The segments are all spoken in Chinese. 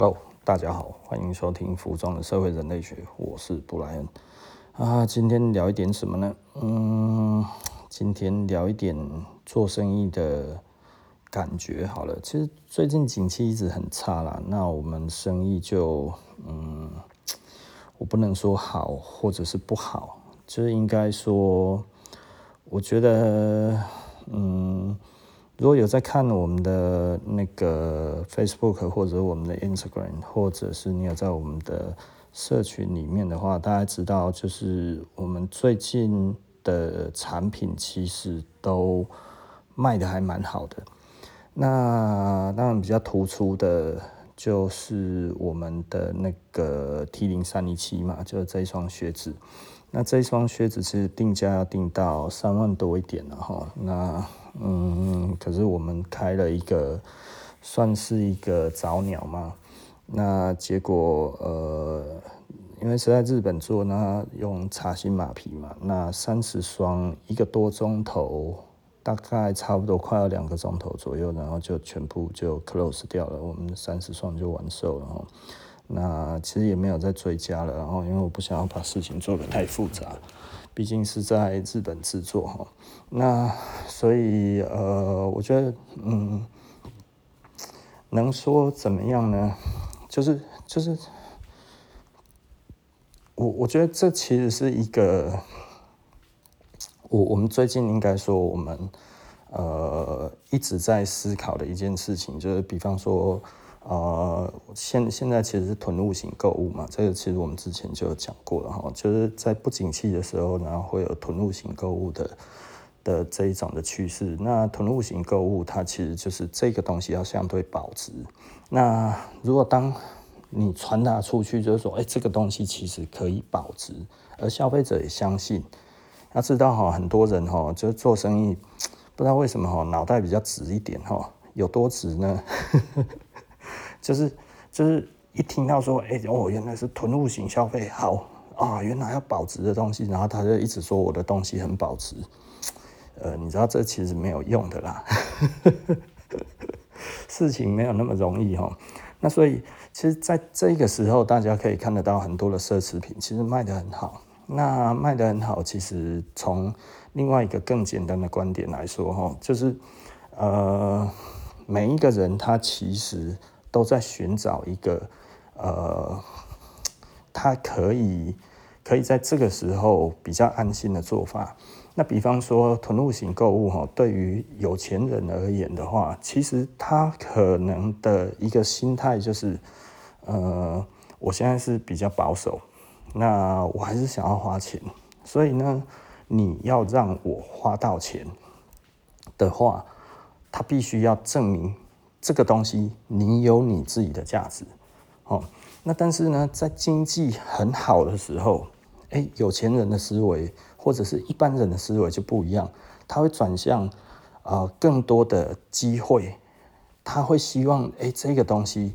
Hello，大家好，欢迎收听《服装的社会人类学》，我是布莱恩啊。今天聊一点什么呢？嗯，今天聊一点做生意的感觉好了。其实最近景气一直很差啦，那我们生意就嗯，我不能说好或者是不好，就是应该说，我觉得嗯。如果有在看我们的那个 Facebook 或者我们的 Instagram，或者是你有在我们的社群里面的话，大家知道，就是我们最近的产品其实都卖得还蛮好的。那当然比较突出的就是我们的那个 T 零三一七嘛，就是这一双靴子。那这一双靴子是定价要定到三万多一点了哈。那嗯，可是我们开了一个，算是一个早鸟嘛。那结果呃，因为是在日本做，那用茶芯马皮嘛，那三十双一个多钟头，大概差不多快要两个钟头左右，然后就全部就 close 掉了，我们三十双就完售了。那其实也没有再追加了，然后因为我不想要把事情做得太复杂。毕竟是在日本制作哈，那所以呃，我觉得嗯，能说怎么样呢？就是就是，我我觉得这其实是一个，我我们最近应该说我们呃一直在思考的一件事情，就是比方说。呃，现现在其实是囤物型购物嘛，这个其实我们之前就有讲过了哈，就是在不景气的时候，然后会有囤物型购物的的这一种的趋势。那囤物型购物，它其实就是这个东西要相对保值。那如果当你传达出去，就是说，哎，这个东西其实可以保值，而消费者也相信，要知道哈，很多人哈，就是做生意，不知道为什么哈，脑袋比较直一点哈，有多直呢？就是就是一听到说，哎、哦，原来是囤物型消费，好啊，原来要保值的东西，然后他就一直说我的东西很保值，呃，你知道这其实没有用的啦，事情没有那么容易哈。那所以其实在这个时候，大家可以看得到很多的奢侈品其实卖得很好。那卖得很好，其实从另外一个更简单的观点来说哈，就是呃，每一个人他其实。都在寻找一个，呃，他可以可以在这个时候比较安心的做法。那比方说囤物型购物哈，对于有钱人而言的话，其实他可能的一个心态就是，呃，我现在是比较保守，那我还是想要花钱，所以呢，你要让我花到钱的话，他必须要证明。这个东西你有你自己的价值，哦，那但是呢，在经济很好的时候，哎，有钱人的思维或者是一般人的思维就不一样，他会转向、呃、更多的机会，他会希望哎这个东西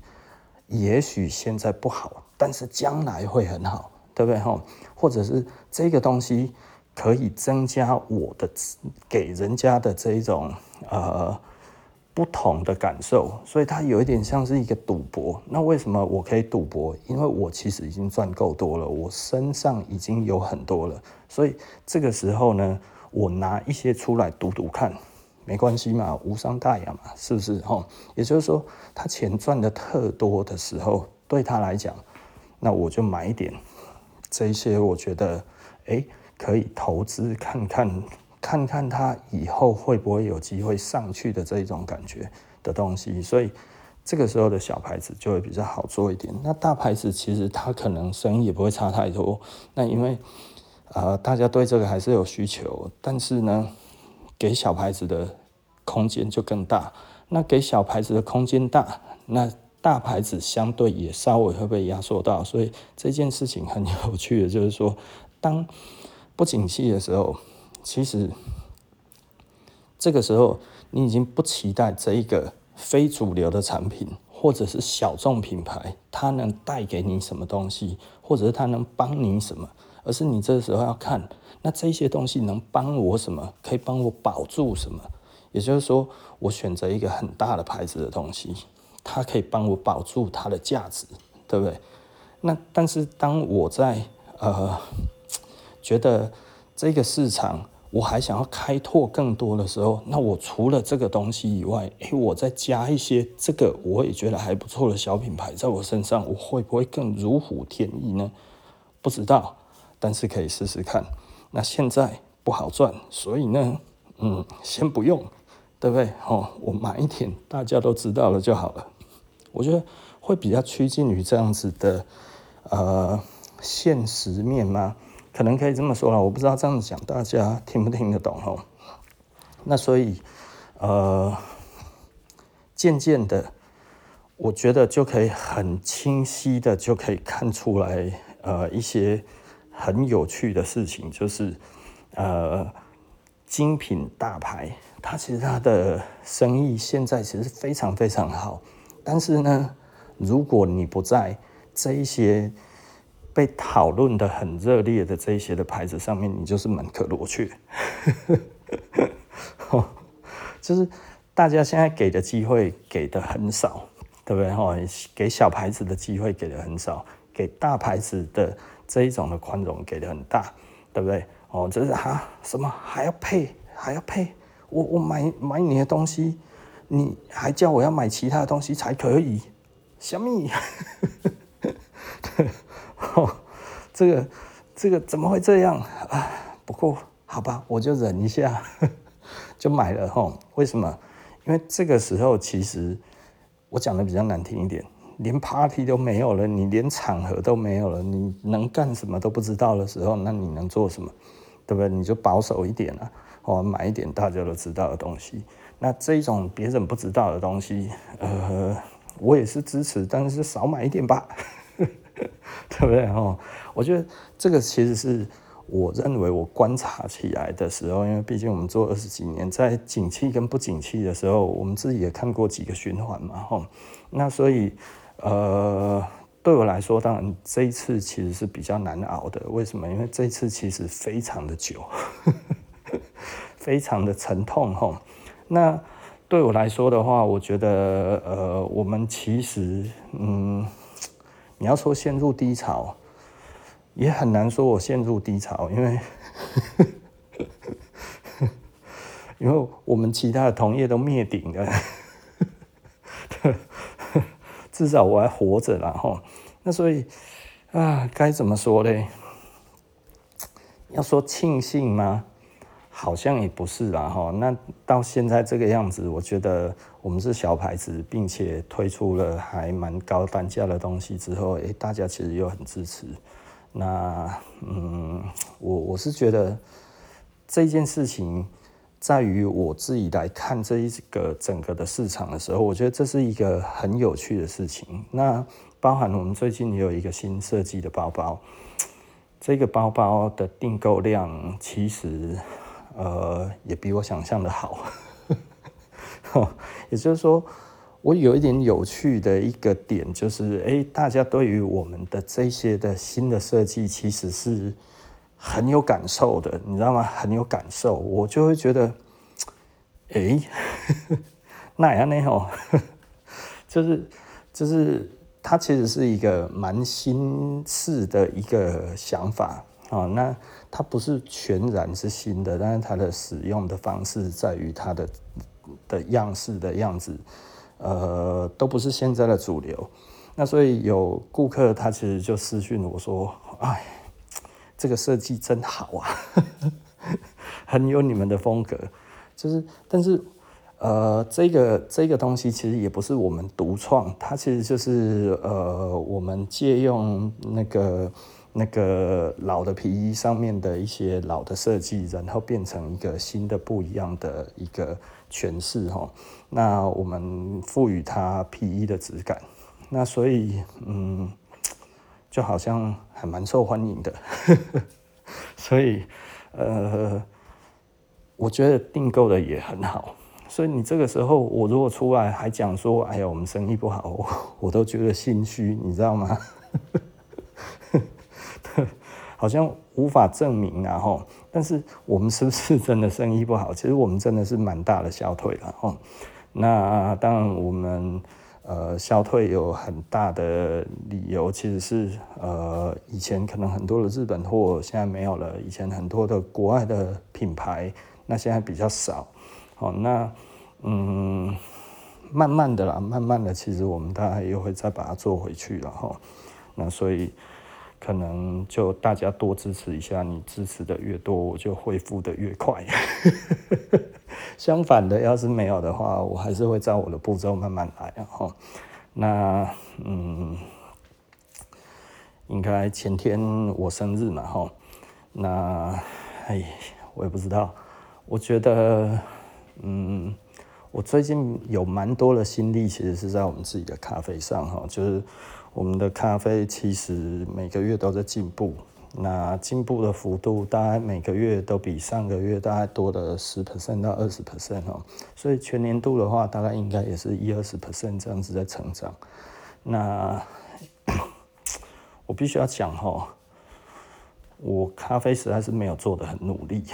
也许现在不好，但是将来会很好，对不对？哈，或者是这个东西可以增加我的给人家的这一种呃。不同的感受，所以它有一点像是一个赌博。那为什么我可以赌博？因为我其实已经赚够多了，我身上已经有很多了，所以这个时候呢，我拿一些出来赌赌看，没关系嘛，无伤大雅嘛，是不是？哈，也就是说，他钱赚得特多的时候，对他来讲，那我就买一点这一些，我觉得诶可以投资看看。看看他以后会不会有机会上去的这种感觉的东西，所以这个时候的小牌子就会比较好做一点。那大牌子其实它可能生意也不会差太多。那因为呃大家对这个还是有需求，但是呢，给小牌子的空间就更大。那给小牌子的空间大，那大牌子相对也稍微会被压缩到。所以这件事情很有趣的，就是说当不景气的时候。其实，这个时候你已经不期待这一个非主流的产品，或者是小众品牌，它能带给你什么东西，或者是它能帮你什么，而是你这时候要看，那这些东西能帮我什么，可以帮我保住什么。也就是说，我选择一个很大的牌子的东西，它可以帮我保住它的价值，对不对？那但是当我在呃觉得这个市场我还想要开拓更多的时候，那我除了这个东西以外，诶，我再加一些这个我也觉得还不错的小品牌在我身上，我会不会更如虎添翼呢？不知道，但是可以试试看。那现在不好赚，所以呢，嗯，先不用，对不对？哦，我买一点，大家都知道了就好了。我觉得会比较趋近于这样子的。呃，现实面吗？可能可以这么说了，我不知道这样讲大家听不听得懂哦。那所以，呃，渐渐的，我觉得就可以很清晰的就可以看出来，呃，一些很有趣的事情，就是呃，精品大牌，它其实它的生意现在其实非常非常好，但是呢，如果你不在。这一些被讨论的很热烈的这一些的牌子上面，你就是门可罗雀，就是大家现在给的机会给的很少，对不对？哈，给小牌子的机会给的很少，给大牌子的这一种的宽容给的很大，对不对？哦，就是哈什么还要配还要配？我我买买你的东西，你还叫我要买其他的东西才可以？小米。哦，这个这个怎么会这样啊？不过好吧，我就忍一下，就买了吼。为什么？因为这个时候其实我讲的比较难听一点，连 party 都没有了，你连场合都没有了，你能干什么都不知道的时候，那你能做什么？对不对？你就保守一点啊，哦，买一点大家都知道的东西。那这种别人不知道的东西，呃，我也是支持，但是少买一点吧。对不对？哦，我觉得这个其实是我认为我观察起来的时候，因为毕竟我们做二十几年，在景气跟不景气的时候，我们自己也看过几个循环嘛，吼。那所以，呃，对我来说，当然这一次其实是比较难熬的。为什么？因为这一次其实非常的久，非常的沉痛，吼。那对我来说的话，我觉得，呃，我们其实，嗯。你要说陷入低潮，也很难说我陷入低潮，因为 因为我们其他的同业都灭顶了，至少我还活着了哈。那所以啊，该怎么说嘞？要说庆幸吗？好像也不是啦哈，那到现在这个样子，我觉得我们是小牌子，并且推出了还蛮高单价的东西之后，诶，大家其实又很支持。那嗯，我我是觉得这件事情，在于我自己来看这一个整个的市场的时候，我觉得这是一个很有趣的事情。那包含我们最近也有一个新设计的包包，这个包包的订购量其实。呃，也比我想象的好，也就是说，我有一点有趣的一个点，就是，哎、大家对于我们的这些的新的设计，其实是很有感受的，你知道吗？很有感受，我就会觉得，哎、欸，那样呢？哦，就是就是，它其实是一个蛮新式的一个想法啊，那。它不是全然是新的，但是它的使用的方式在于它的的样式的样子，呃，都不是现在的主流。那所以有顾客他其实就私讯我说：“哎，这个设计真好啊，很有你们的风格。”就是，但是呃，这个这个东西其实也不是我们独创，它其实就是呃，我们借用那个。那个老的皮衣上面的一些老的设计，然后变成一个新的不一样的一个诠释哈。那我们赋予它皮衣的质感，那所以嗯，就好像还蛮受欢迎的。所以呃，我觉得订购的也很好。所以你这个时候，我如果出来还讲说，哎呀，我们生意不好，我，都觉得心虚，你知道吗？好像无法证明然后，但是我们是不是真的生意不好？其实我们真的是蛮大的消退了哈。那当然我们呃消退有很大的理由，其实是呃以前可能很多的日本货现在没有了，以前很多的国外的品牌那现在比较少，好，那嗯慢慢的啦，慢慢的其实我们大概又会再把它做回去了哈，那所以。可能就大家多支持一下，你支持的越多，我就恢复的越快。相反的，要是没有的话，我还是会照我的步骤慢慢来。然后，那嗯，应该前天我生日嘛，哈，那哎，我也不知道。我觉得，嗯，我最近有蛮多的心力，其实是在我们自己的咖啡上，哈，就是。我们的咖啡其实每个月都在进步，那进步的幅度大概每个月都比上个月大概多了十 percent 到二十 percent 哦，所以全年度的话，大概应该也是一二十 percent 这样子在成长。那 我必须要讲哈，我咖啡实在是没有做得很努力。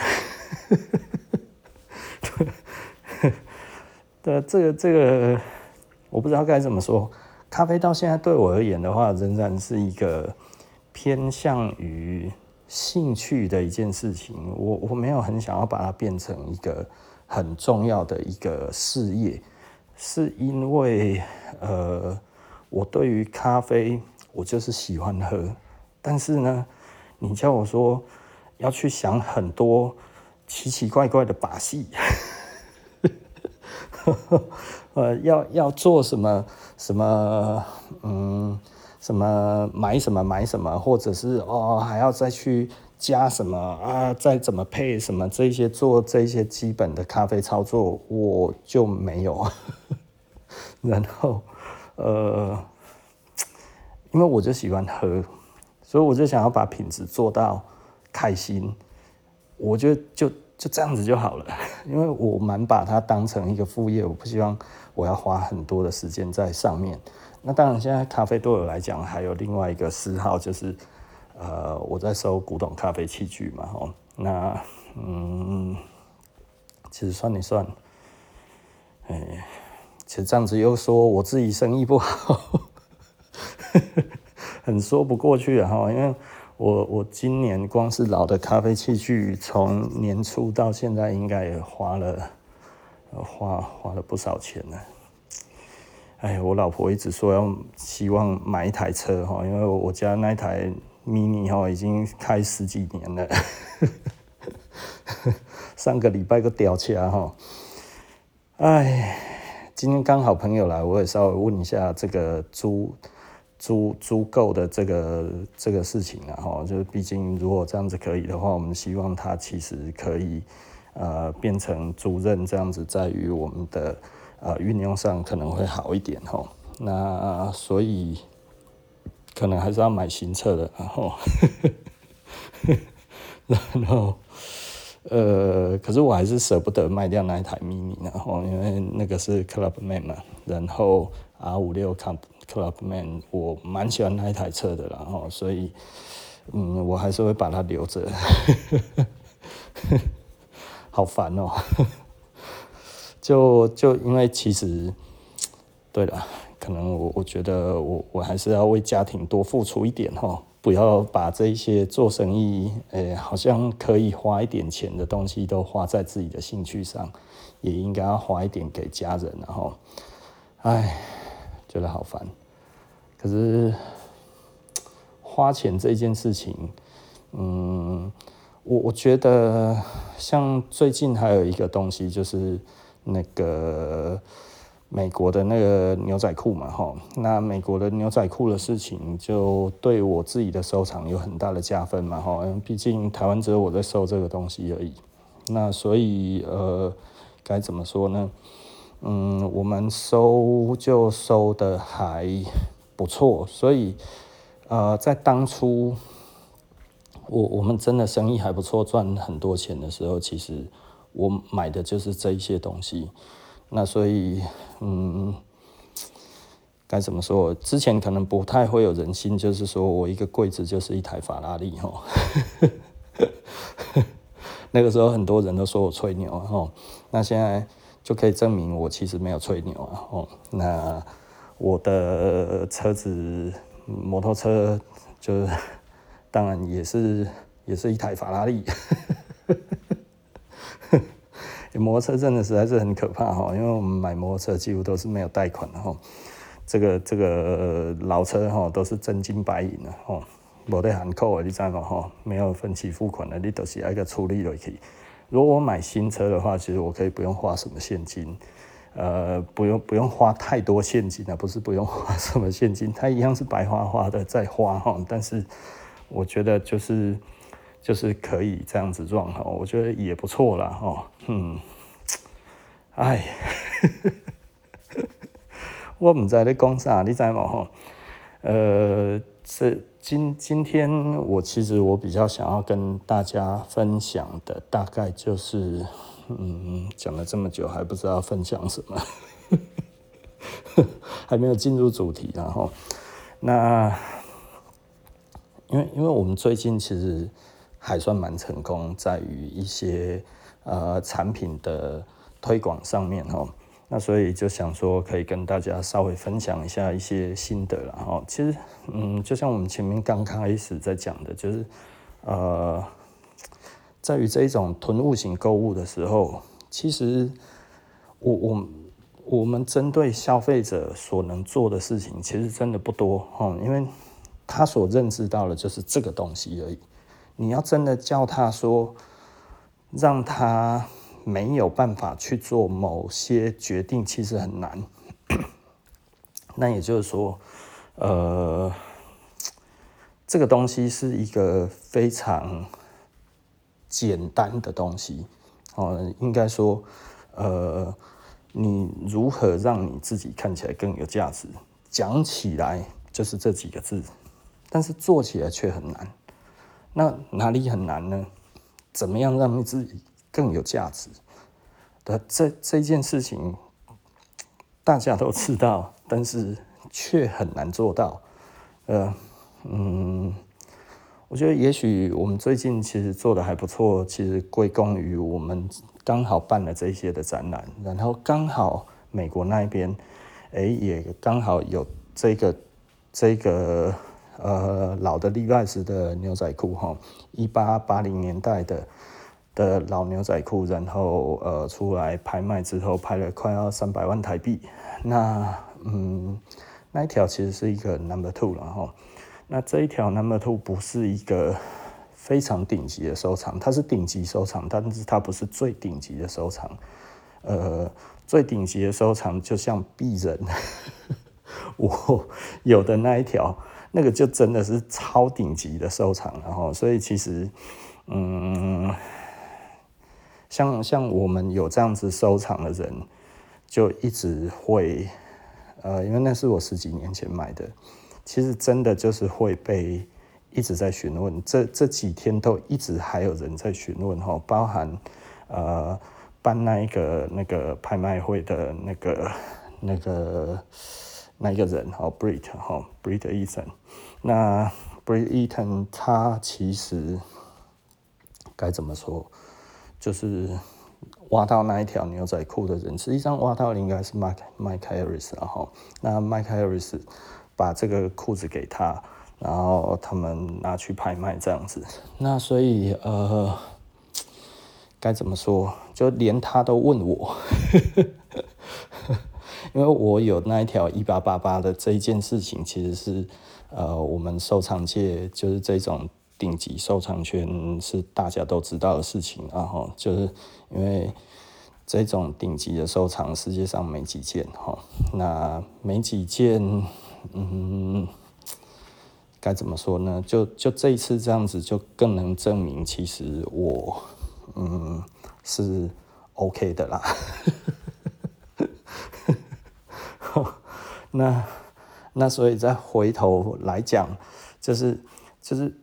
对，这个这个我不知道该怎么说。咖啡到现在对我而言的话，仍然是一个偏向于兴趣的一件事情。我我没有很想要把它变成一个很重要的一个事业，是因为呃，我对于咖啡我就是喜欢喝，但是呢，你叫我说要去想很多奇奇怪怪的把戏。呵 呃，要要做什么什么，嗯，什么买什么买什么，或者是哦，还要再去加什么啊，再怎么配什么，这些做这些基本的咖啡操作，我就没有。然后，呃，因为我就喜欢喝，所以我就想要把品质做到开心，我就就。就这样子就好了，因为我蛮把它当成一个副业，我不希望我要花很多的时间在上面。那当然，现在咖啡对我来讲还有另外一个嗜好，就是呃，我在收古董咖啡器具嘛，吼。那嗯，其实算一算，哎，其实这样子又说我自己生意不好，很说不过去啊，因为。我我今年光是老的咖啡器具，从年初到现在，应该也花了花花了不少钱了。哎，我老婆一直说要希望买一台车哈，因为我家那台 Mini 哈已经开十几年了，上个礼拜个吊起来哈。哎，今天刚好朋友来，我也稍微问一下这个租。租租购的这个这个事情啊，哈，就是毕竟如果这样子可以的话，我们希望它其实可以呃变成租任这样子，在于我们的呃运用上可能会好一点哈。那所以可能还是要买新车的，然后 然后呃，可是我还是舍不得卖掉那一台 mini，然后因为那个是 Clubman 嘛，然后 R 五六 Cup。Clubman，我蛮喜欢那一台车的，然后所以，嗯，我还是会把它留着，好烦哦，就就因为其实，对了，可能我我觉得我我还是要为家庭多付出一点哈，不要把这一些做生意，诶，好像可以花一点钱的东西都花在自己的兴趣上，也应该要花一点给家人，然后，唉。觉得好烦，可是花钱这件事情，嗯，我我觉得像最近还有一个东西，就是那个美国的那个牛仔裤嘛，哈，那美国的牛仔裤的事情，就对我自己的收藏有很大的加分嘛，哈，毕竟台湾只有我在收这个东西而已，那所以呃，该怎么说呢？嗯，我们收就收的还不错，所以呃，在当初我我们真的生意还不错，赚很多钱的时候，其实我买的就是这一些东西。那所以嗯，该怎么说？之前可能不太会有人信，就是说我一个柜子就是一台法拉利哈。那个时候很多人都说我吹牛哈，那现在。就可以证明我其实没有吹牛啊！哦，那我的车子摩托车就是当然也是也是一台法拉利。摩托车真的实在是很可怕哈，因为我们买摩托车几乎都是没有贷款的哈，这个这个老车哈都是真金白银的哈，没得含扣的你知道吗哈？没有分期付款的，你都是要一个处理落去。如果我买新车的话，其实我可以不用花什么现金，呃，不用不用花太多现金啊，不是不用花什么现金，它一样是白花花的在花哈，但是我觉得就是。就是可以这样子撞哈，我觉得也不错啦哈。嗯，哎，我不知道你讲啥，你知吗？哈，呃，这今今天我其实我比较想要跟大家分享的，大概就是，嗯，讲了这么久还不知道分享什么，还没有进入主题，然后，那因为因为我们最近其实。还算蛮成功，在于一些呃产品的推广上面哈。那所以就想说，可以跟大家稍微分享一下一些心得了哈。其实，嗯，就像我们前面刚开始在讲的，就是呃，在于这一种囤物型购物的时候，其实我我我们针对消费者所能做的事情，其实真的不多哈，因为他所认知到的就是这个东西而已。你要真的叫他说，让他没有办法去做某些决定，其实很难。那也就是说，呃，这个东西是一个非常简单的东西哦。应该说，呃，你如何让你自己看起来更有价值？讲起来就是这几个字，但是做起来却很难。那哪里很难呢？怎么样让你自己更有价值的这这件事情，大家都知道，但是却很难做到。呃，嗯，我觉得也许我们最近其实做得还不错，其实归功于我们刚好办了这些的展览，然后刚好美国那边，哎，也刚好有这个这个。呃，老的 Levi's 的牛仔裤哈，一八八零年代的的老牛仔裤，然后呃出来拍卖之后，拍了快要三百万台币。那嗯，那一条其实是一个 Number Two 了哈。那这一条 Number Two 不是一个非常顶级的收藏，它是顶级收藏，但是它不是最顶级的收藏。呃，最顶级的收藏就像鄙人，我有的那一条。那个就真的是超顶级的收藏，然后所以其实，嗯，像像我们有这样子收藏的人，就一直会，呃，因为那是我十几年前买的，其实真的就是会被一直在询问，这这几天都一直还有人在询问哈，包含呃办那一个那个拍卖会的那个那个。那一个人哈，Brit 哈，Brit Eaton，那 Brit Eaton 他其实该怎么说，就是挖到那一条牛仔裤的人，实际上挖到的应该是 Mike Mike Harris 然后，那 Mike Harris 把这个裤子给他，然后他们拿去拍卖这样子，那所以呃，该怎么说，就连他都问我。因为我有那一条一八八八的这一件事情，其实是呃，我们收藏界就是这种顶级收藏圈是大家都知道的事情，然后就是因为这种顶级的收藏世界上没几件哈，那没几件，嗯，该怎么说呢？就就这一次这样子，就更能证明其实我嗯是 OK 的啦。那那所以再回头来讲，就是就是，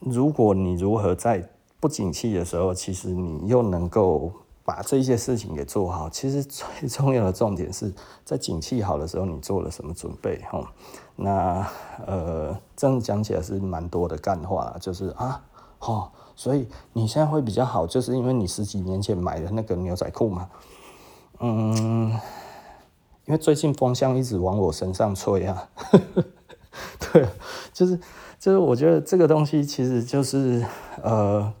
如果你如何在不景气的时候，其实你又能够把这些事情给做好，其实最重要的重点是在景气好的时候，你做了什么准备？哈，那呃，这样讲起来是蛮多的干话，就是啊，哦，所以你现在会比较好，就是因为你十几年前买的那个牛仔裤嘛，嗯。因为最近风向一直往我身上吹啊。对，就是就是，我觉得这个东西其实就是呃，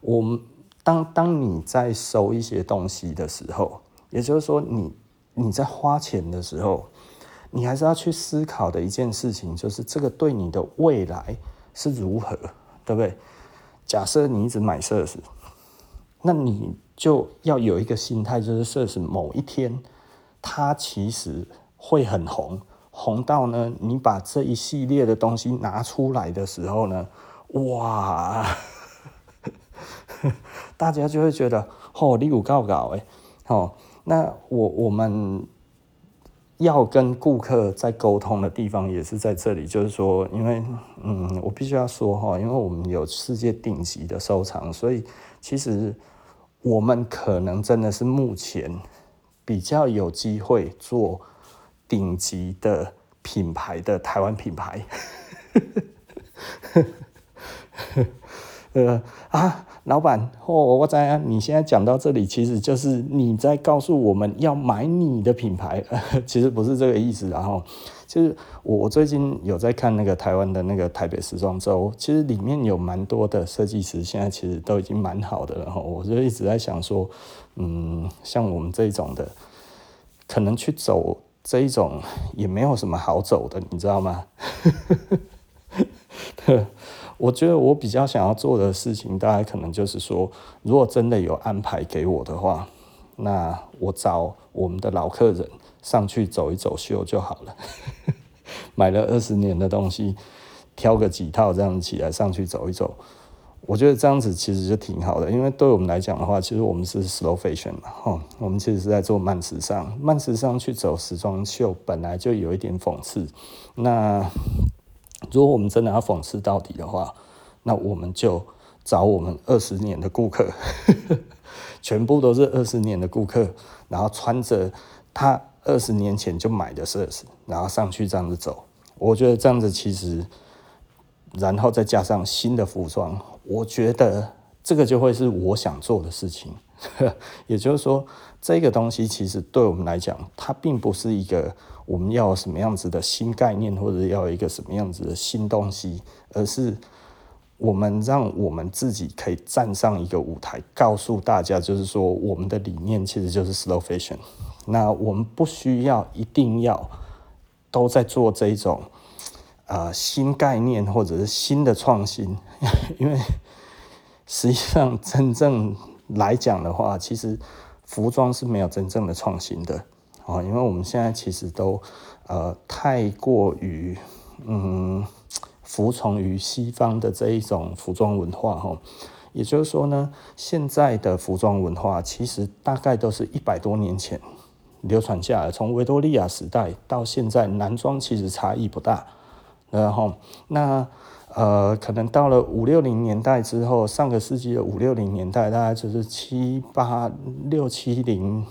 我们当当你在收一些东西的时候，也就是说你你在花钱的时候，你还是要去思考的一件事情，就是这个对你的未来是如何，对不对？假设你一直买奢侈，那你就要有一个心态，就是奢侈某一天它其实会很红。红到呢，你把这一系列的东西拿出来的时候呢，哇，大家就会觉得，哦，你有搞搞哎，哦，那我我们要跟顾客在沟通的地方也是在这里，就是说，因为嗯，我必须要说哈，因为我们有世界顶级的收藏，所以其实我们可能真的是目前比较有机会做。顶级的品牌的台湾品牌，呃啊，老板，哦，我在，你现在讲到这里，其实就是你在告诉我们要买你的品牌，其实不是这个意思。然后，其实我最近有在看那个台湾的那个台北时装周，其实里面有蛮多的设计师，现在其实都已经蛮好的了。然后，我就一直在想说，嗯，像我们这种的，可能去走。这一种也没有什么好走的，你知道吗？我觉得我比较想要做的事情，大概可能就是说，如果真的有安排给我的话，那我找我们的老客人上去走一走秀就好了。买了二十年的东西，挑个几套这样起来上去走一走。我觉得这样子其实就挺好的，因为对我们来讲的话，其实我们是 slow fashion 嘛，哈，我们其实是在做慢时尚。慢时尚去走时装秀，本来就有一点讽刺。那如果我们真的要讽刺到底的话，那我们就找我们二十年的顾客，全部都是二十年的顾客，然后穿着他二十年前就买的设施，然后上去这样子走。我觉得这样子其实。然后再加上新的服装，我觉得这个就会是我想做的事情。也就是说，这个东西其实对我们来讲，它并不是一个我们要什么样子的新概念，或者要一个什么样子的新东西，而是我们让我们自己可以站上一个舞台，告诉大家，就是说我们的理念其实就是 slow fashion。那我们不需要一定要都在做这种。呃，新概念或者是新的创新，因为实际上真正来讲的话，其实服装是没有真正的创新的哦，因为我们现在其实都呃太过于嗯服从于西方的这一种服装文化哈，也就是说呢，现在的服装文化其实大概都是一百多年前流传下来，从维多利亚时代到现在，男装其实差异不大。然后，那呃，可能到了五六零年代之后，上个世纪的五六零年代，大概就是七八六七零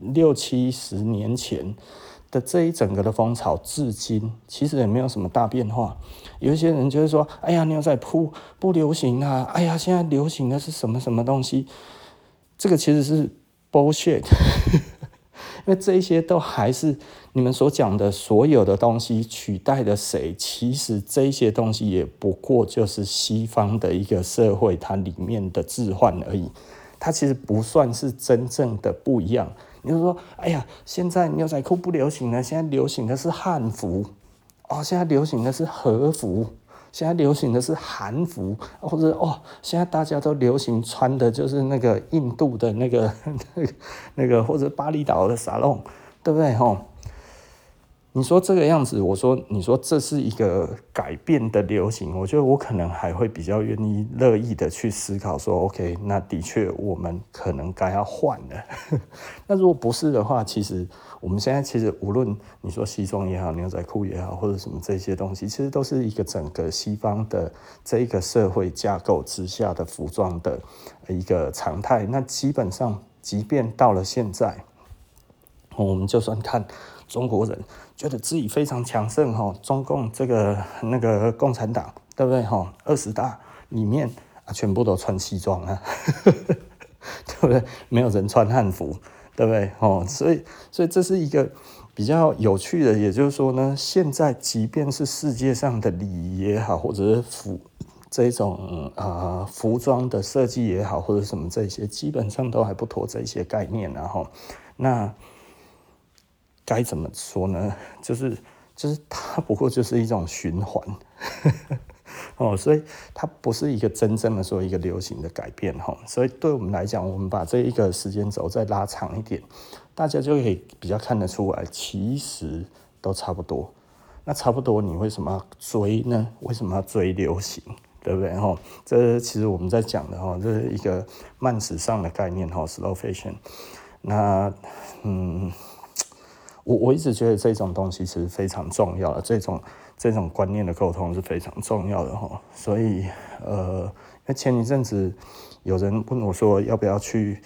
六七十年前的这一整个的风潮，至今其实也没有什么大变化。有一些人就是说：“哎呀，牛仔裤不流行啊！哎呀，现在流行的是什么什么东西？”这个其实是 bullshit。因为这些都还是你们所讲的所有的东西取代了谁？其实这些东西也不过就是西方的一个社会它里面的置换而已，它其实不算是真正的不一样。你就说，哎呀，现在牛仔裤不流行了，现在流行的是汉服哦，现在流行的是和服。现在流行的是韩服，或者哦，现在大家都流行穿的就是那个印度的那个、那个、那个，或者巴厘岛的沙龙，对不对？吼。你说这个样子，我说你说这是一个改变的流行，我觉得我可能还会比较愿意乐意的去思考说，OK，那的确我们可能该要换了。那如果不是的话，其实我们现在其实无论你说西装也好，牛仔裤也好，或者什么这些东西，其实都是一个整个西方的这一个社会架构之下的服装的一个常态。那基本上，即便到了现在，我们就算看。中国人觉得自己非常强盛哈，中共这个那个共产党对不对哈？二十大里面啊，全部都穿西装啊，对不对？没有人穿汉服，对不对？哦，所以所以这是一个比较有趣的，也就是说呢，现在即便是世界上的礼仪也好，或者是服这种啊、呃、服装的设计也好，或者什么这些，基本上都还不脱这些概念，然后那该怎么说呢？就是就是它不过就是一种循环。哦，所以它不是一个真正的说一个流行的改变哈，所以对我们来讲，我们把这一个时间轴再拉长一点，大家就可以比较看得出来，其实都差不多。那差不多，你为什么要追呢？为什么要追流行？对不对？哈，这其实我们在讲的哈，这是一个慢时尚的概念哈，slow fashion。那嗯，我我一直觉得这种东西其实非常重要的这种。这种观念的沟通是非常重要的哈，所以呃，前一阵子有人问我说要不要去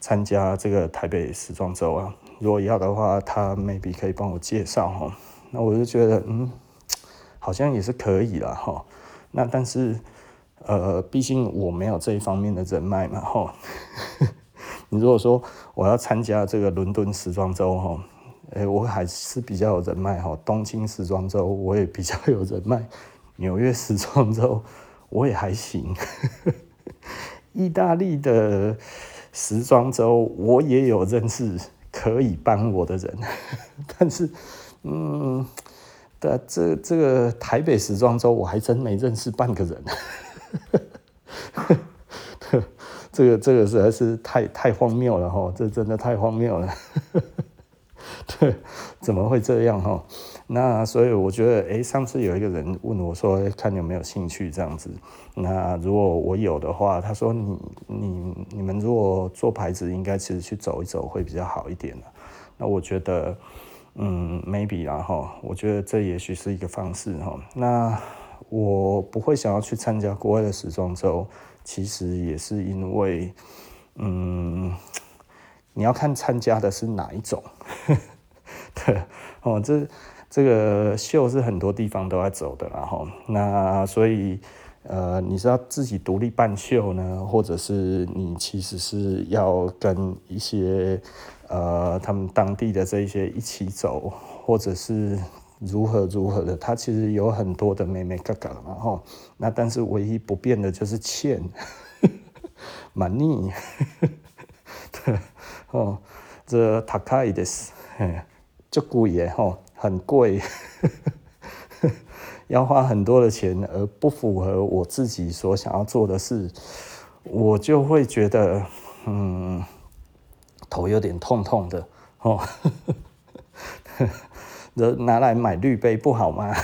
参加这个台北时装周啊？如果要的话，他 maybe 可以帮我介绍哈。那我就觉得嗯，好像也是可以啦哈。那但是呃，毕竟我没有这一方面的人脉嘛哈。你如果说我要参加这个伦敦时装周哈。欸、我还是比较有人脉哈，东京时装周我也比较有人脉，纽约时装周我也还行，意大利的时装周我也有认识可以帮我的人，但是，嗯，的这这个台北时装周我还真没认识半个人，这个这个实在是太太荒谬了哈，这真的太荒谬了。对，怎么会这样哈？那所以我觉得，哎，上次有一个人问我说，看有没有兴趣这样子。那如果我有的话，他说你你你们如果做牌子，应该其实去走一走会比较好一点。那我觉得，嗯，maybe 然后我觉得这也许是一个方式哈。那我不会想要去参加国外的时装周，其实也是因为，嗯。你要看参加的是哪一种，对哦，这这个秀是很多地方都在走的，然后那所以呃，你是要自己独立办秀呢，或者是你其实是要跟一些呃他们当地的这一些一起走，或者是如何如何的，它其实有很多的眉眉角角，然后那但是唯一不变的就是钱，蛮腻，对。哦，这高いです， 就贵耶吼，很贵，要花很多的钱，而不符合我自己所想要做的事，我就会觉得，嗯，头有点痛痛的。拿来买滤杯不好吗？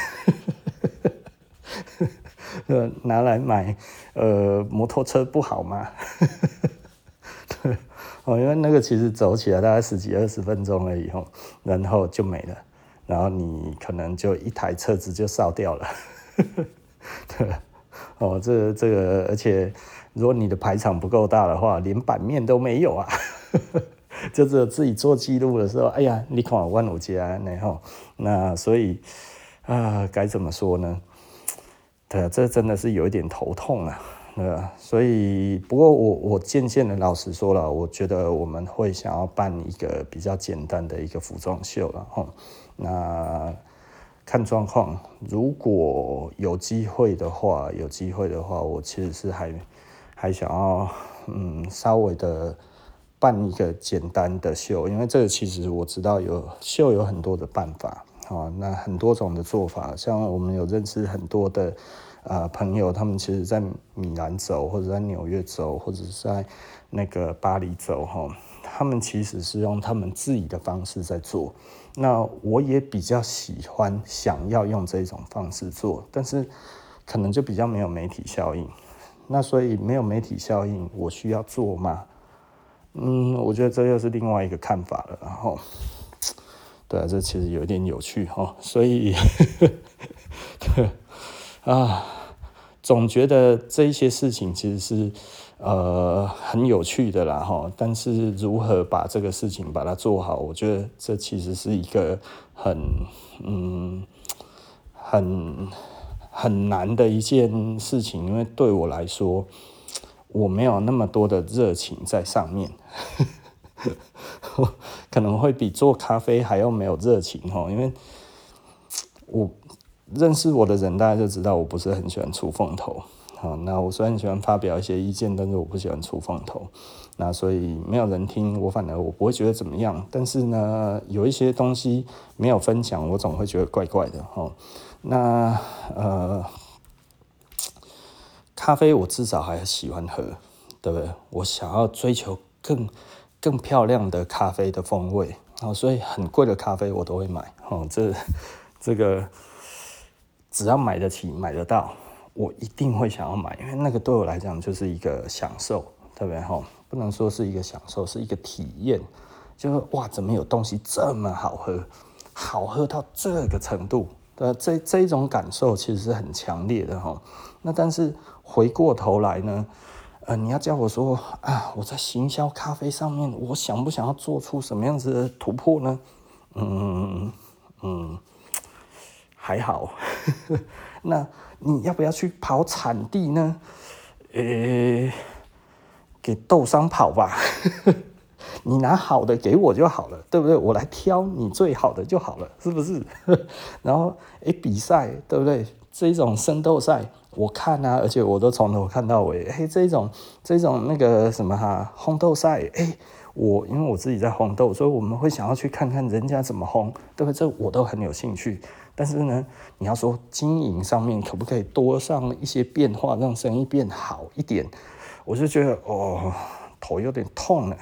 拿来买呃摩托车不好吗？哦，因为那个其实走起来大概十几二十分钟了以后，然后就没了，然后你可能就一台车子就烧掉了。对，哦，这这个，而且如果你的排场不够大的话，连版面都没有啊，就只有自己做记录的时候，哎呀，你看我万五家，然后那所以啊，该怎么说呢？对，这真的是有一点头痛啊。呃，所以不过我我渐渐的老实说了，我觉得我们会想要办一个比较简单的一个服装秀了哈。那看状况，如果有机会的话，有机会的话，我其实是还还想要嗯稍微的办一个简单的秀，因为这个其实我知道有秀有很多的办法啊，那很多种的做法，像我们有认识很多的。啊、呃，朋友，他们其实，在米兰走，或者在纽约走，或者是在那个巴黎走，哈，他们其实是用他们自己的方式在做。那我也比较喜欢，想要用这种方式做，但是可能就比较没有媒体效应。那所以没有媒体效应，我需要做吗？嗯，我觉得这又是另外一个看法了。然后，对啊，这其实有点有趣哈。所以，啊。总觉得这一些事情其实是呃很有趣的啦哈，但是如何把这个事情把它做好，我觉得这其实是一个很嗯很很难的一件事情，因为对我来说，我没有那么多的热情在上面。可能会比做咖啡还要没有热情哈，因为我认识我的人，大家就知道我不是很喜欢出风头。好，那我虽然喜欢发表一些意见，但是我不喜欢出风头。那所以没有人听，我反而我不会觉得怎么样。但是呢，有一些东西没有分享，我总会觉得怪怪的哦。那呃，咖啡我至少还喜欢喝，对不对？我想要追求更更漂亮的咖啡的风味，哦，所以很贵的咖啡我都会买。哦，这这个只要买得起、买得到。我一定会想要买，因为那个对我来讲就是一个享受，对不对？吼，不能说是一个享受，是一个体验。就是哇，怎么有东西这么好喝，好喝到这个程度？呃，这这一种感受其实是很强烈的哈。那但是回过头来呢，呃，你要叫我说啊，我在行销咖啡上面，我想不想要做出什么样子的突破呢？嗯嗯嗯嗯，还好。那。你要不要去跑产地呢？呃、给豆商跑吧。你拿好的给我就好了，对不对？我来挑你最好的就好了，是不是？然后，哎、比赛，对不对？这种生豆赛，我看啊，而且我都从头看到尾。哎、这种这种那个什么哈，烘豆赛，哎、我因为我自己在烘豆，所以我们会想要去看看人家怎么烘，对不对？这我都很有兴趣。但是呢，你要说经营上面可不可以多上一些变化，让生意变好一点？我就觉得哦，头有点痛了，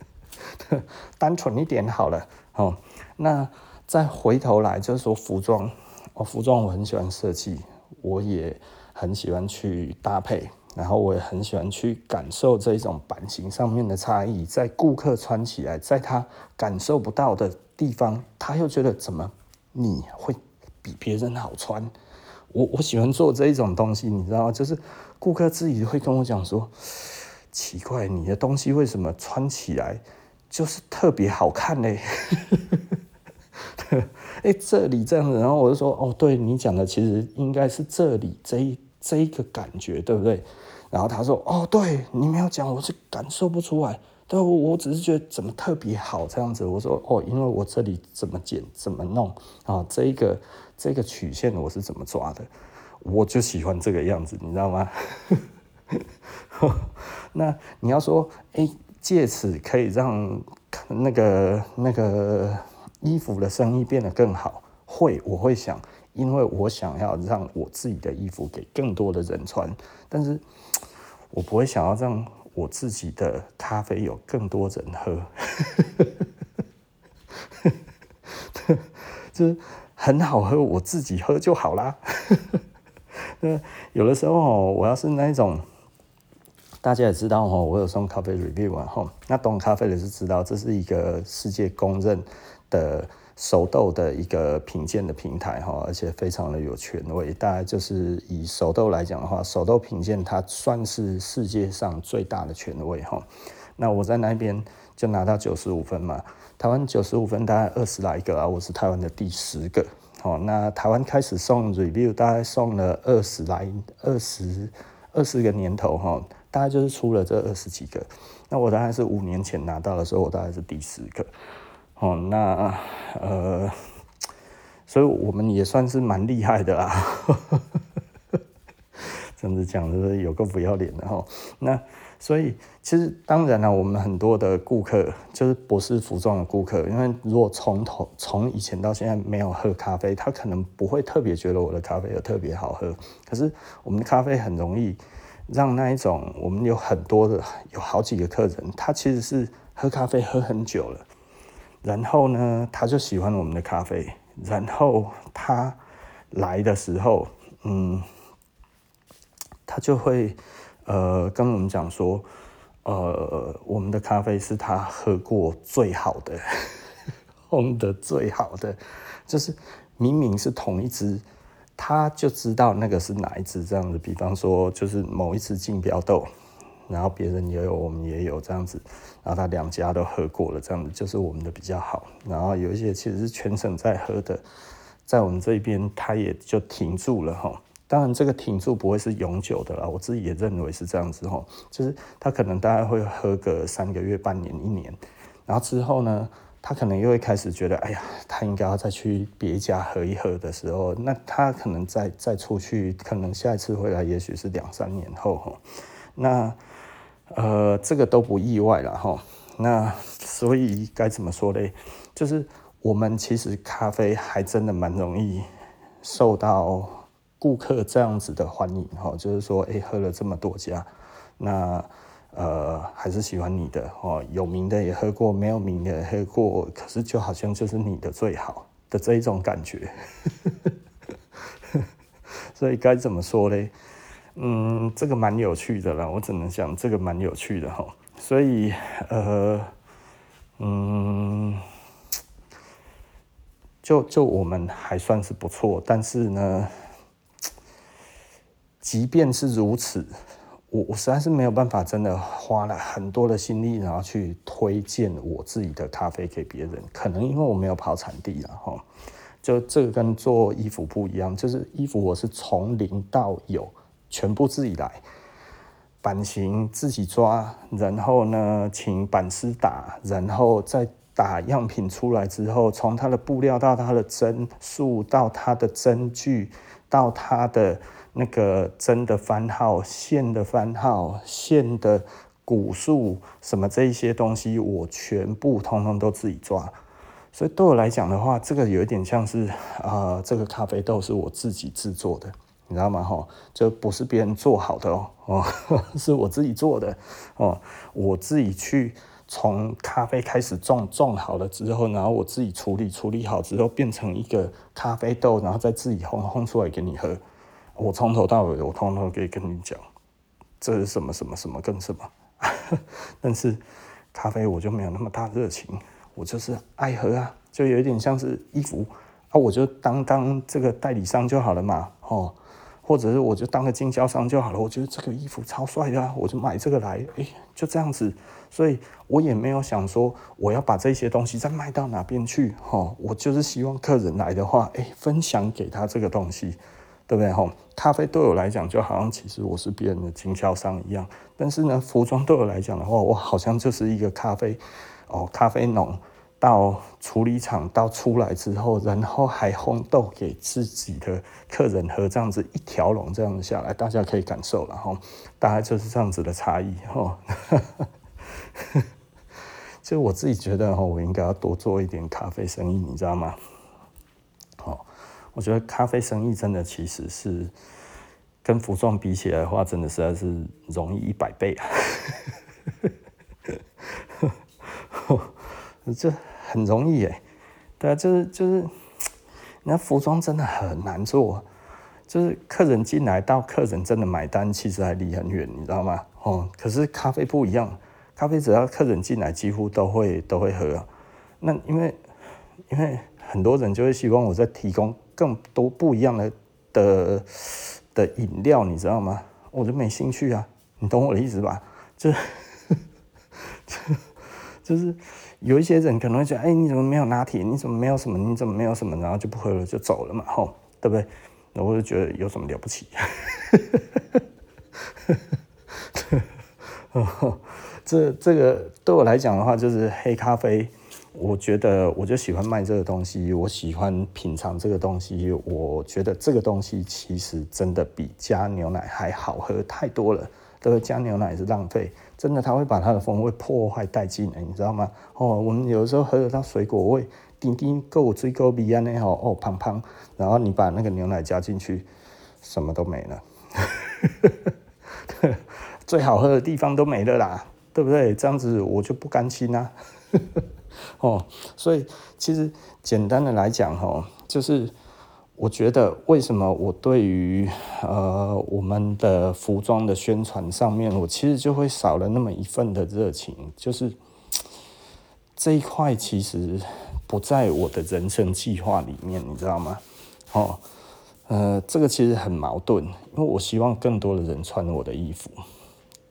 单纯一点好了。哦，那再回头来就是说服装，哦，服装我很喜欢设计，我也很喜欢去搭配，然后我也很喜欢去感受这一种版型上面的差异，在顾客穿起来，在他感受不到的地方，他又觉得怎么？你会比别人好穿，我我喜欢做这一种东西，你知道吗？就是顾客自己会跟我讲说，奇怪，你的东西为什么穿起来就是特别好看嘞？哎，这里这样子，然后我就说，哦，对你讲的其实应该是这里这一这一个感觉，对不对？然后他说，哦，对你没有讲，我是感受不出来。对，我只是觉得怎么特别好这样子。我说哦，因为我这里怎么剪怎么弄啊，这个这个曲线我是怎么抓的，我就喜欢这个样子，你知道吗？那你要说哎，借此可以让那个那个衣服的生意变得更好，会我会想，因为我想要让我自己的衣服给更多的人穿，但是我不会想要让。我自己的咖啡有更多人喝，就是很好喝，我自己喝就好啦。那有的时候我要是那种，大家也知道我有送咖啡 review 啊，那懂咖啡的是知道，这是一个世界公认的。手豆的一个品鉴的平台哈，而且非常的有权威。大概就是以手豆来讲的话，手豆品鉴它算是世界上最大的权威哈。那我在那边就拿到九十五分嘛，台湾九十五分大概二十来个啊，我是台湾的第十个。好，那台湾开始送 review，大概送了二十来二十二十个年头哈，大概就是出了这二十几个。那我大概是五年前拿到的时候，我大概是第十个。哦，那呃，所以我们也算是蛮厉害的啦，真的讲就是有个不要脸的哈。那所以其实当然了，我们很多的顾客就是博士服装的顾客，因为如果从头从以前到现在没有喝咖啡，他可能不会特别觉得我的咖啡有特别好喝。可是我们的咖啡很容易让那一种我们有很多的有好几个客人，他其实是喝咖啡喝很久了。然后呢，他就喜欢我们的咖啡。然后他来的时候，嗯，他就会呃跟我们讲说，呃，我们的咖啡是他喝过最好的，烘的最好的，就是明明是同一支，他就知道那个是哪一支这样子。比方说，就是某一支竞标豆。然后别人也有，我们也有这样子，然后他两家都喝过了，这样子就是我们的比较好。然后有一些其实是全省在喝的，在我们这边他也就停住了哈。当然，这个停住不会是永久的啦，我自己也认为是这样子吼，就是他可能大概会喝个三个月、半年、一年，然后之后呢，他可能又会开始觉得，哎呀，他应该要再去别家喝一喝的时候，那他可能再再出去，可能下一次回来，也许是两三年后吼，那呃，这个都不意外了哈。那所以该怎么说嘞？就是我们其实咖啡还真的蛮容易受到顾客这样子的欢迎哈，就是说，哎，喝了这么多家，那呃还是喜欢你的哦，有名的也喝过，没有名的也喝过，可是就好像就是你的最好的这一种感觉。所以该怎么说嘞？嗯，这个蛮有趣的啦，我只能讲这个蛮有趣的哈。所以，呃，嗯，就就我们还算是不错，但是呢，即便是如此，我我实在是没有办法真的花了很多的心力，然后去推荐我自己的咖啡给别人。可能因为我没有跑产地了哈，就这个跟做衣服不一样，就是衣服我是从零到有，全部自己来。版型自己抓，然后呢，请版师打，然后再打样品出来之后，从它的布料到它的针数，到它的针距，到它的那个针的番号、线的番号、线的股数，什么这一些东西，我全部通通都自己抓。所以对我来讲的话，这个有一点像是、呃，这个咖啡豆是我自己制作的。你知道吗？哈，这不是别人做好的哦，哦，是我自己做的哦。我自己去从咖啡开始种，种好了之后，然后我自己处理，处理好之后变成一个咖啡豆，然后再自己烘，烘出来给你喝。我从头到尾，我通通可以跟你讲，这是什么什么什么跟什么。但是咖啡我就没有那么大热情，我就是爱喝啊，就有点像是衣服啊，我就当当这个代理商就好了嘛，哦。或者是我就当个经销商就好了，我觉得这个衣服超帅的，我就买这个来，哎，就这样子，所以我也没有想说我要把这些东西再卖到哪边去，哈，我就是希望客人来的话，哎，分享给他这个东西，对不对？哈，咖啡对我来讲就好像其实我是别人的经销商一样，但是呢，服装对我来讲的话，我好像就是一个咖啡，哦，咖啡农。到处理厂到出来之后，然后还烘豆给自己的客人喝，这样子一条龙这样子下来，大家可以感受了哈，大概就是这样子的差异哈。就我自己觉得哈，我应该要多做一点咖啡生意，你知道吗？好，我觉得咖啡生意真的其实是跟服装比起来的话，真的实在是容易一百倍啊。这 很容易耶，对啊，就是就是，那服装真的很难做，就是客人进来到客人真的买单，其实还离很远，你知道吗？哦，可是咖啡不一样，咖啡只要客人进来，几乎都会都会喝。那因为因为很多人就会希望我再提供更多不一样的的的饮料，你知道吗？我就没兴趣啊，你懂我的意思吧？就就是。有一些人可能会觉得，哎，你怎么没有拿铁？你怎么没有什么？你怎么没有什么？然后就不喝了，就走了嘛，吼，对不对？那我就觉得有什么了不起？这这个对我来讲的话，就是黑咖啡。我觉得我就喜欢卖这个东西，我喜欢品尝这个东西。我觉得这个东西其实真的比加牛奶还好喝太多了。这个加牛奶是浪费，真的，它会把它的风味破坏殆尽的，你知道吗？哦，我们有时候喝得到水果味，丁丁够追够鼻啊那吼，哦，胖胖，然后你把那个牛奶加进去，什么都没了，最好喝的地方都没了啦，对不对？这样子我就不甘心啊，哦，所以其实简单的来讲，吼，就是。我觉得为什么我对于呃我们的服装的宣传上面，我其实就会少了那么一份的热情，就是这一块其实不在我的人生计划里面，你知道吗？哦，呃，这个其实很矛盾，因为我希望更多的人穿我的衣服，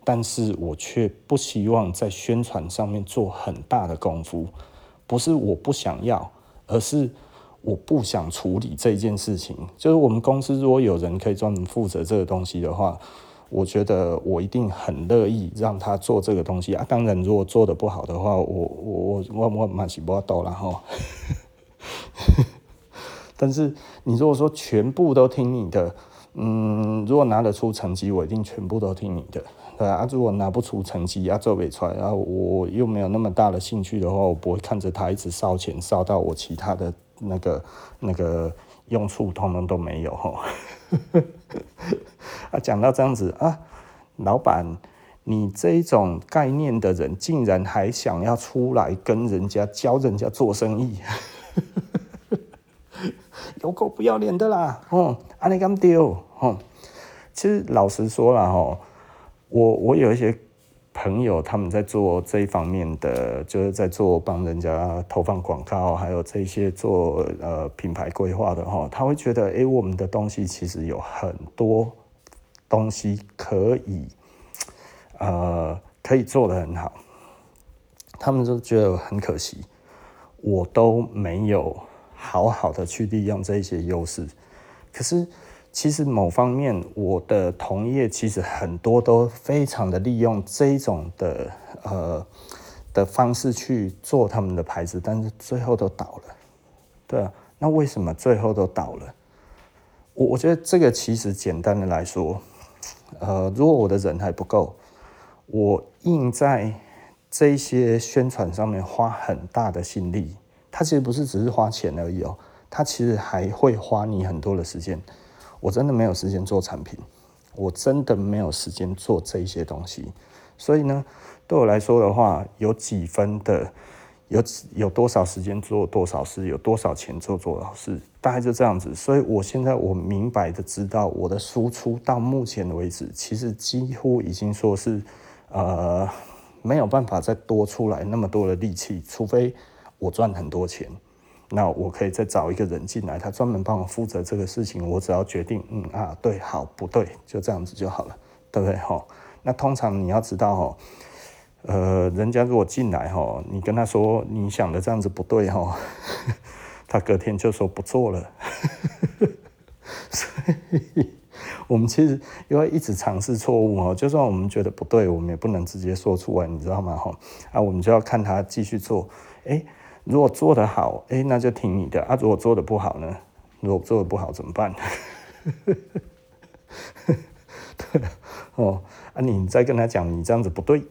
但是我却不希望在宣传上面做很大的功夫，不是我不想要，而是。我不想处理这件事情。就是我们公司如果有人可以专门负责这个东西的话，我觉得我一定很乐意让他做这个东西啊。当然，如果做得不好的话，我我我我蛮是不懂了哈。但是你如果说全部都听你的，嗯，如果拿得出成绩，我一定全部都听你的。对啊，如果拿不出成绩啊，做不出来，然后我又没有那么大的兴趣的话，我不会看着他一直烧钱烧到我其他的那个那个用处通通都没有哈。啊，讲到这样子啊，老板，你这种概念的人，竟然还想要出来跟人家教人家做生意，有够不要脸的啦！哦，安尼咁丢，哦，其实老实说了哈。我我有一些朋友，他们在做这一方面的，就是在做帮人家投放广告，还有这些做呃品牌规划的哈，他会觉得，哎，我们的东西其实有很多东西可以，呃，可以做得很好，他们就觉得很可惜，我都没有好好的去利用这一些优势，可是。其实某方面，我的同业其实很多都非常的利用这种的呃的方式去做他们的牌子，但是最后都倒了。对啊，那为什么最后都倒了？我我觉得这个其实简单的来说，呃，如果我的人还不够，我硬在这些宣传上面花很大的心力，它其实不是只是花钱而已哦，它其实还会花你很多的时间。我真的没有时间做产品，我真的没有时间做这些东西，所以呢，对我来说的话，有几分的，有有多少时间做多少事，有多少钱做多少事，大概就这样子。所以我现在我明白的知道，我的输出到目前为止，其实几乎已经说是，呃，没有办法再多出来那么多的力气，除非我赚很多钱。那我可以再找一个人进来，他专门帮我负责这个事情。我只要决定，嗯啊，对，好，不对，就这样子就好了，对不对？哈，那通常你要知道，哈，呃，人家如果进来，哈，你跟他说你想的这样子不对，哈，他隔天就说不做了。所以，我们其实因为一直尝试错误，哈，就算我们觉得不对，我们也不能直接说出来，你知道吗？哈，啊，我们就要看他继续做，哎。如果做得好，哎，那就听你的啊。如果做得不好呢？如果做得不好怎么办？对哦，啊，你再跟他讲，你这样子不对，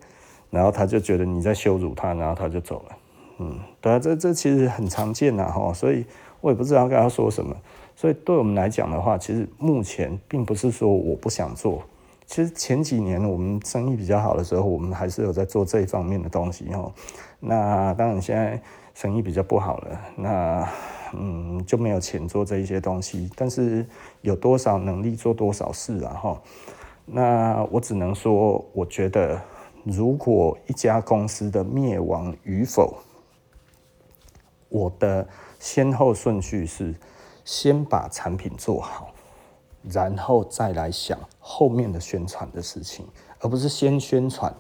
然后他就觉得你在羞辱他，然后他就走了。嗯，对啊，这这其实很常见呐，哈，所以我也不知道跟他说什么。所以对我们来讲的话，其实目前并不是说我不想做。其实前几年我们生意比较好的时候，我们还是有在做这一方面的东西哦。那当然现在。生意比较不好了，那嗯就没有钱做这一些东西，但是有多少能力做多少事啊哈。那我只能说，我觉得如果一家公司的灭亡与否，我的先后顺序是先把产品做好，然后再来想后面的宣传的事情，而不是先宣传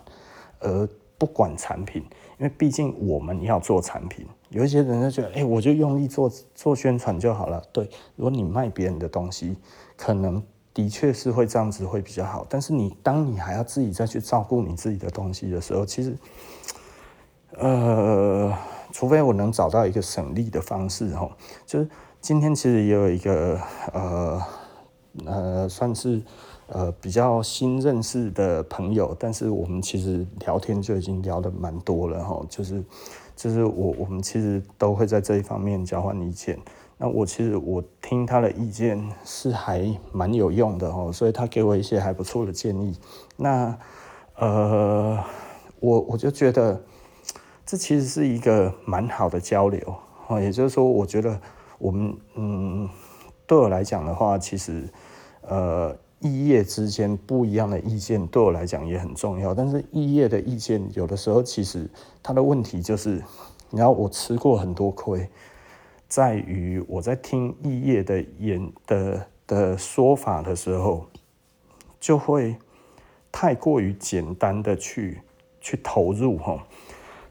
而不管产品。因为毕竟我们要做产品，有一些人就觉得，哎，我就用力做做宣传就好了。对，如果你卖别人的东西，可能的确是会这样子会比较好。但是你当你还要自己再去照顾你自己的东西的时候，其实，呃，除非我能找到一个省力的方式哈，就是今天其实也有一个呃呃算是。呃，比较新认识的朋友，但是我们其实聊天就已经聊得蛮多了哈，就是就是我我们其实都会在这一方面交换意见。那我其实我听他的意见是还蛮有用的哈，所以他给我一些还不错的建议。那呃，我我就觉得这其实是一个蛮好的交流啊，也就是说，我觉得我们嗯，对我来讲的话，其实呃。异业之间不一样的意见对我来讲也很重要，但是异业的意见有的时候其实他的问题就是，然后我吃过很多亏，在于我在听异业的言的的说法的时候，就会太过于简单的去去投入哈，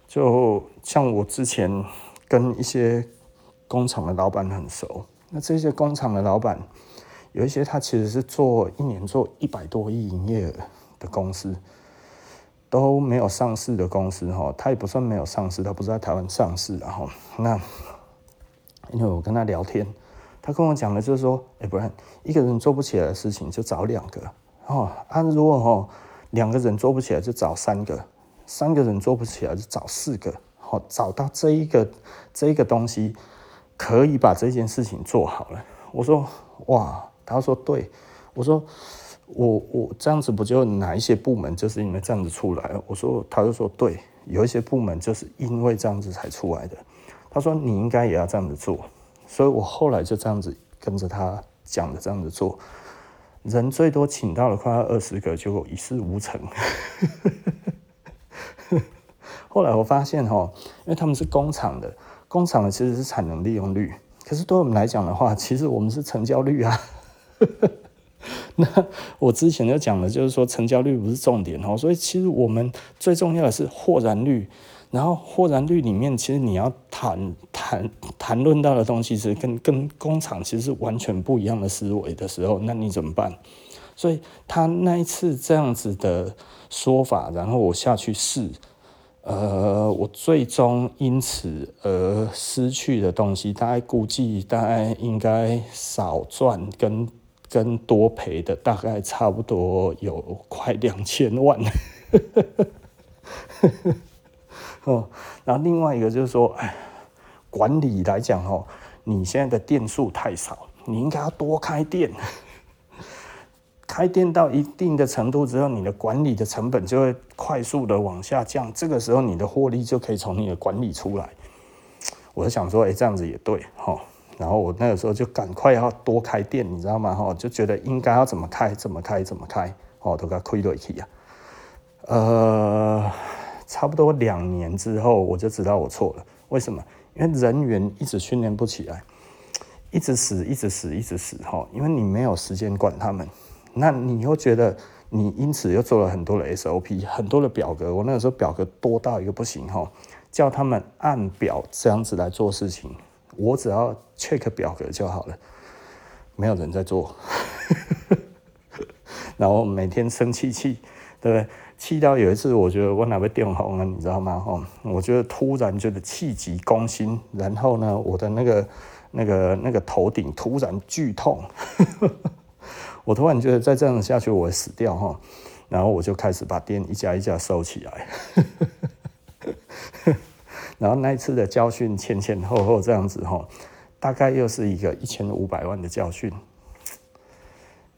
就像我之前跟一些工厂的老板很熟。那这些工厂的老板，有一些他其实是做一年做一百多亿营业额的公司，都没有上市的公司哈，他也不算没有上市，他不是在台湾上市，然后那因为我跟他聊天，他跟我讲的就是说，哎，不然一个人做不起来的事情就找两个哦，啊，如果哈两个人做不起来就找三个，三个人做不起来就找四个，好，找到这一个这一个东西可以把这件事情做好了。我说哇。他说：“对，我说我我这样子不就哪一些部门就是因为这样子出来？我说，他就说对，有一些部门就是因为这样子才出来的。他说你应该也要这样子做，所以我后来就这样子跟着他讲的这样子做。人最多请到了快要二十个，结果一事无成。后来我发现哈，因为他们是工厂的，工厂的其实是产能利用率，可是对我们来讲的话，其实我们是成交率啊。” 那我之前就讲了，就是说成交率不是重点哦，所以其实我们最重要的是获然率。然后获然率里面，其实你要谈谈谈论到的东西是跟跟工厂其实是完全不一样的思维的时候，那你怎么办？所以他那一次这样子的说法，然后我下去试，呃，我最终因此而失去的东西，大概估计大概应该少赚跟。跟多赔的大概差不多有快两千万，哦，然后另外一个就是说，哎，管理来讲哦，你现在的店数太少，你应该要多开店，开店到一定的程度之后，你的管理的成本就会快速的往下降，这个时候你的获利就可以从你的管理出来。我就想说，哎，这样子也对，哈。然后我那个时候就赶快要多开店，你知道吗？哈，就觉得应该要怎么开怎么开怎么开，哦，都给亏了去啊。呃，差不多两年之后，我就知道我错了。为什么？因为人员一直训练不起来，一直死，一直死，一直死，哈。因为你没有时间管他们，那你又觉得你因此又做了很多的 SOP，很多的表格。我那个时候表格多到一个不行，哈，叫他们按表这样子来做事情。我只要 check 表格就好了，没有人在做，然后每天生气气，对不对？气到有一次，我觉得我哪被电红了，你知道吗？哦，我觉得突然觉得气急攻心，然后呢，我的那个那个那个头顶突然剧痛，我突然觉得再这样下去我会死掉哈，然后我就开始把电一家一家收起来。然后那一次的教训前前后后这样子哈，大概又是一个一千五百万的教训。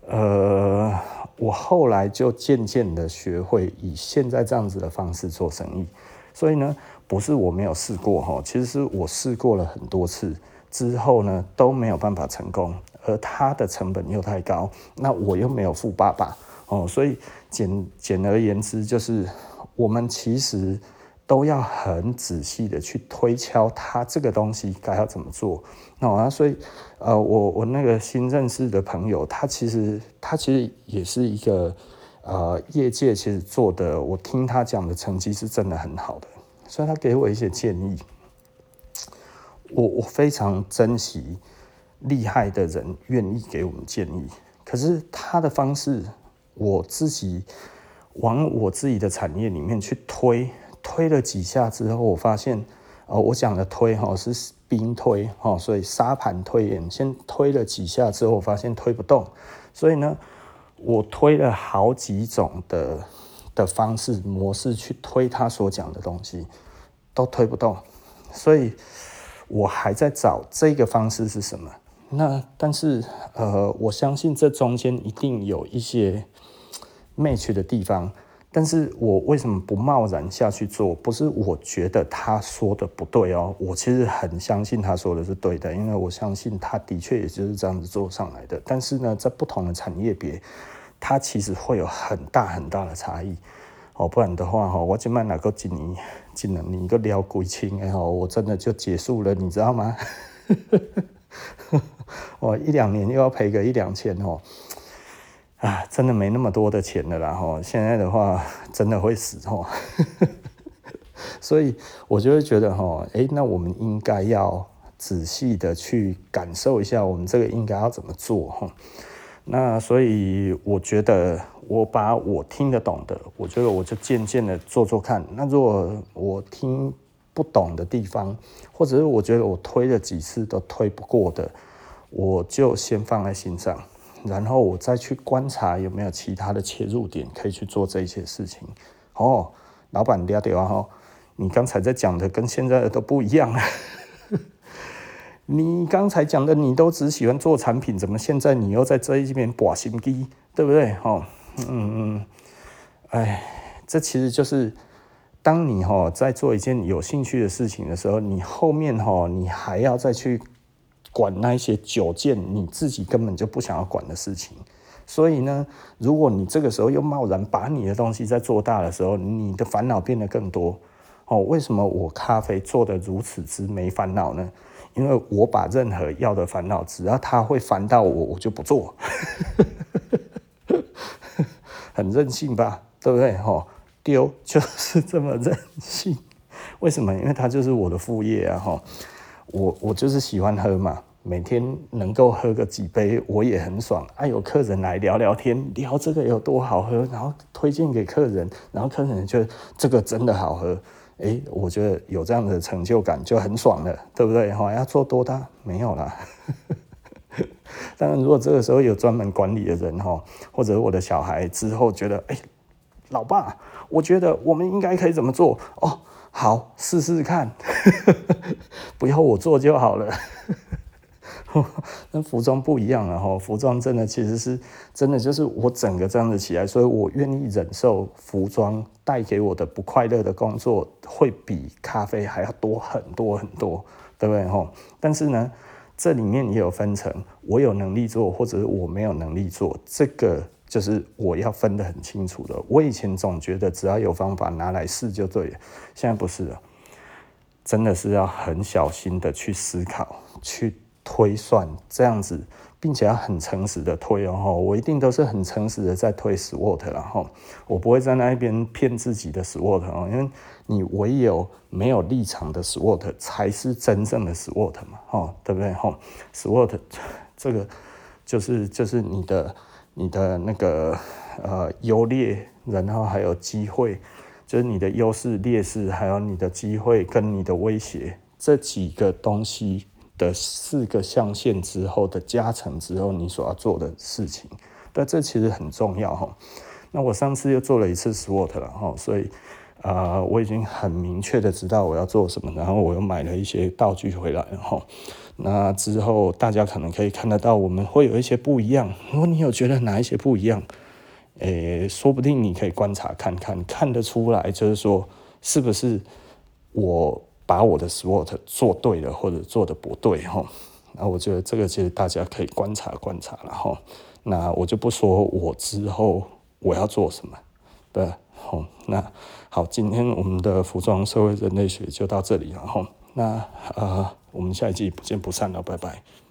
呃，我后来就渐渐的学会以现在这样子的方式做生意。所以呢，不是我没有试过哈，其实是我试过了很多次之后呢都没有办法成功，而它的成本又太高，那我又没有富爸爸哦，所以简简而言之就是我们其实。都要很仔细的去推敲他这个东西该要怎么做，那我，所以呃，我我那个新认识的朋友，他其实他其实也是一个呃业界其实做的，我听他讲的成绩是真的很好的，所以他给我一些建议，我我非常珍惜厉害的人愿意给我们建议，可是他的方式，我自己往我自己的产业里面去推。推了几下之后，我发现，呃，我讲的推哈是兵推哈，所以沙盘推演，先推了几下之后，我发现推不动，所以呢，我推了好几种的的方式模式去推他所讲的东西，都推不动，所以我还在找这个方式是什么。那但是呃，我相信这中间一定有一些 match 的地方。但是我为什么不贸然下去做？不是我觉得他说的不对哦，我其实很相信他说的是对的，因为我相信他的确也就是这样子做上来的。但是呢，在不同的产业别，它其实会有很大很大的差异哦。不然的话哈，我今晚哪个今年今年你一个撩鬼亲哎哈，我真的就结束了，你知道吗？我 一两年又要赔个一两千哦。啊，真的没那么多的钱了啦哈！现在的话，真的会死哈。所以，我就会觉得哈，诶，那我们应该要仔细的去感受一下，我们这个应该要怎么做哈。那所以我觉得，我把我听得懂的，我觉得我就渐渐的做做看。那如果我听不懂的地方，或者是我觉得我推了几次都推不过的，我就先放在心上，然后我再去观察有没有其他的切入点可以去做这一些事情。哦，老板，你好啊，你刚才在讲的跟现在的都不一样了。你刚才讲的，你都只喜欢做产品，怎么现在你又在这一边把心机，对不对？哈，嗯嗯，哎，这其实就是当你哈在做一件有兴趣的事情的时候，你后面哈你还要再去管那些九件你自己根本就不想要管的事情。所以呢，如果你这个时候又贸然把你的东西在做大的时候，你的烦恼变得更多。哦，为什么我咖啡做得如此之没烦恼呢？因为我把任何要的烦恼，只要他会烦到我，我就不做，很任性吧？对不对？哈，丢就是这么任性。为什么？因为他就是我的副业啊！哈，我我就是喜欢喝嘛，每天能够喝个几杯，我也很爽。啊，有客人来聊聊天，聊这个有多好喝，然后推荐给客人，然后客人觉得这个真的好喝。哎，我觉得有这样的成就感就很爽了，对不对？哈，要做多大没有啦。当然，如果这个时候有专门管理的人哈，或者我的小孩之后觉得，哎，老爸，我觉得我们应该可以怎么做？哦，好，试试看，不要我做就好了。跟服装不一样了哈，服装真的其实是真的，就是我整个这样子起来，所以我愿意忍受服装带给我的不快乐的工作，会比咖啡还要多很多很多，对不对哈？但是呢，这里面也有分成，我有能力做，或者是我没有能力做，这个就是我要分得很清楚的。我以前总觉得只要有方法拿来试就对了，现在不是了，真的是要很小心的去思考去。推算这样子，并且要很诚实的推哦，我一定都是很诚实的在推 SWOT，然后我不会在那一边骗自己的 SWOT 哦，因为你唯有没有立场的 SWOT 才是真正的 SWOT 嘛，哦，对不对？哈，SWOT 这个就是就是你的你的那个呃优劣，然后还有机会，就是你的优势、劣势，还有你的机会跟你的威胁这几个东西。的四个象限之后的加成之后，你所要做的事情，但这其实很重要哈。那我上次又做了一次 SWOT 了哈，所以啊、我已经很明确的知道我要做什么，然后我又买了一些道具回来然后。那之后大家可能可以看得到，我们会有一些不一样。如果你有觉得哪一些不一样，诶、说不定你可以观察看看，看得出来，就是说是不是我。把我的 SWOT 做对了，或者做的不对哈，那我觉得这个其实大家可以观察观察了哈。那我就不说我之后我要做什么，对，好，那好，今天我们的服装社会人类学就到这里了哈。那呃，我们下一季不见不散了，拜拜。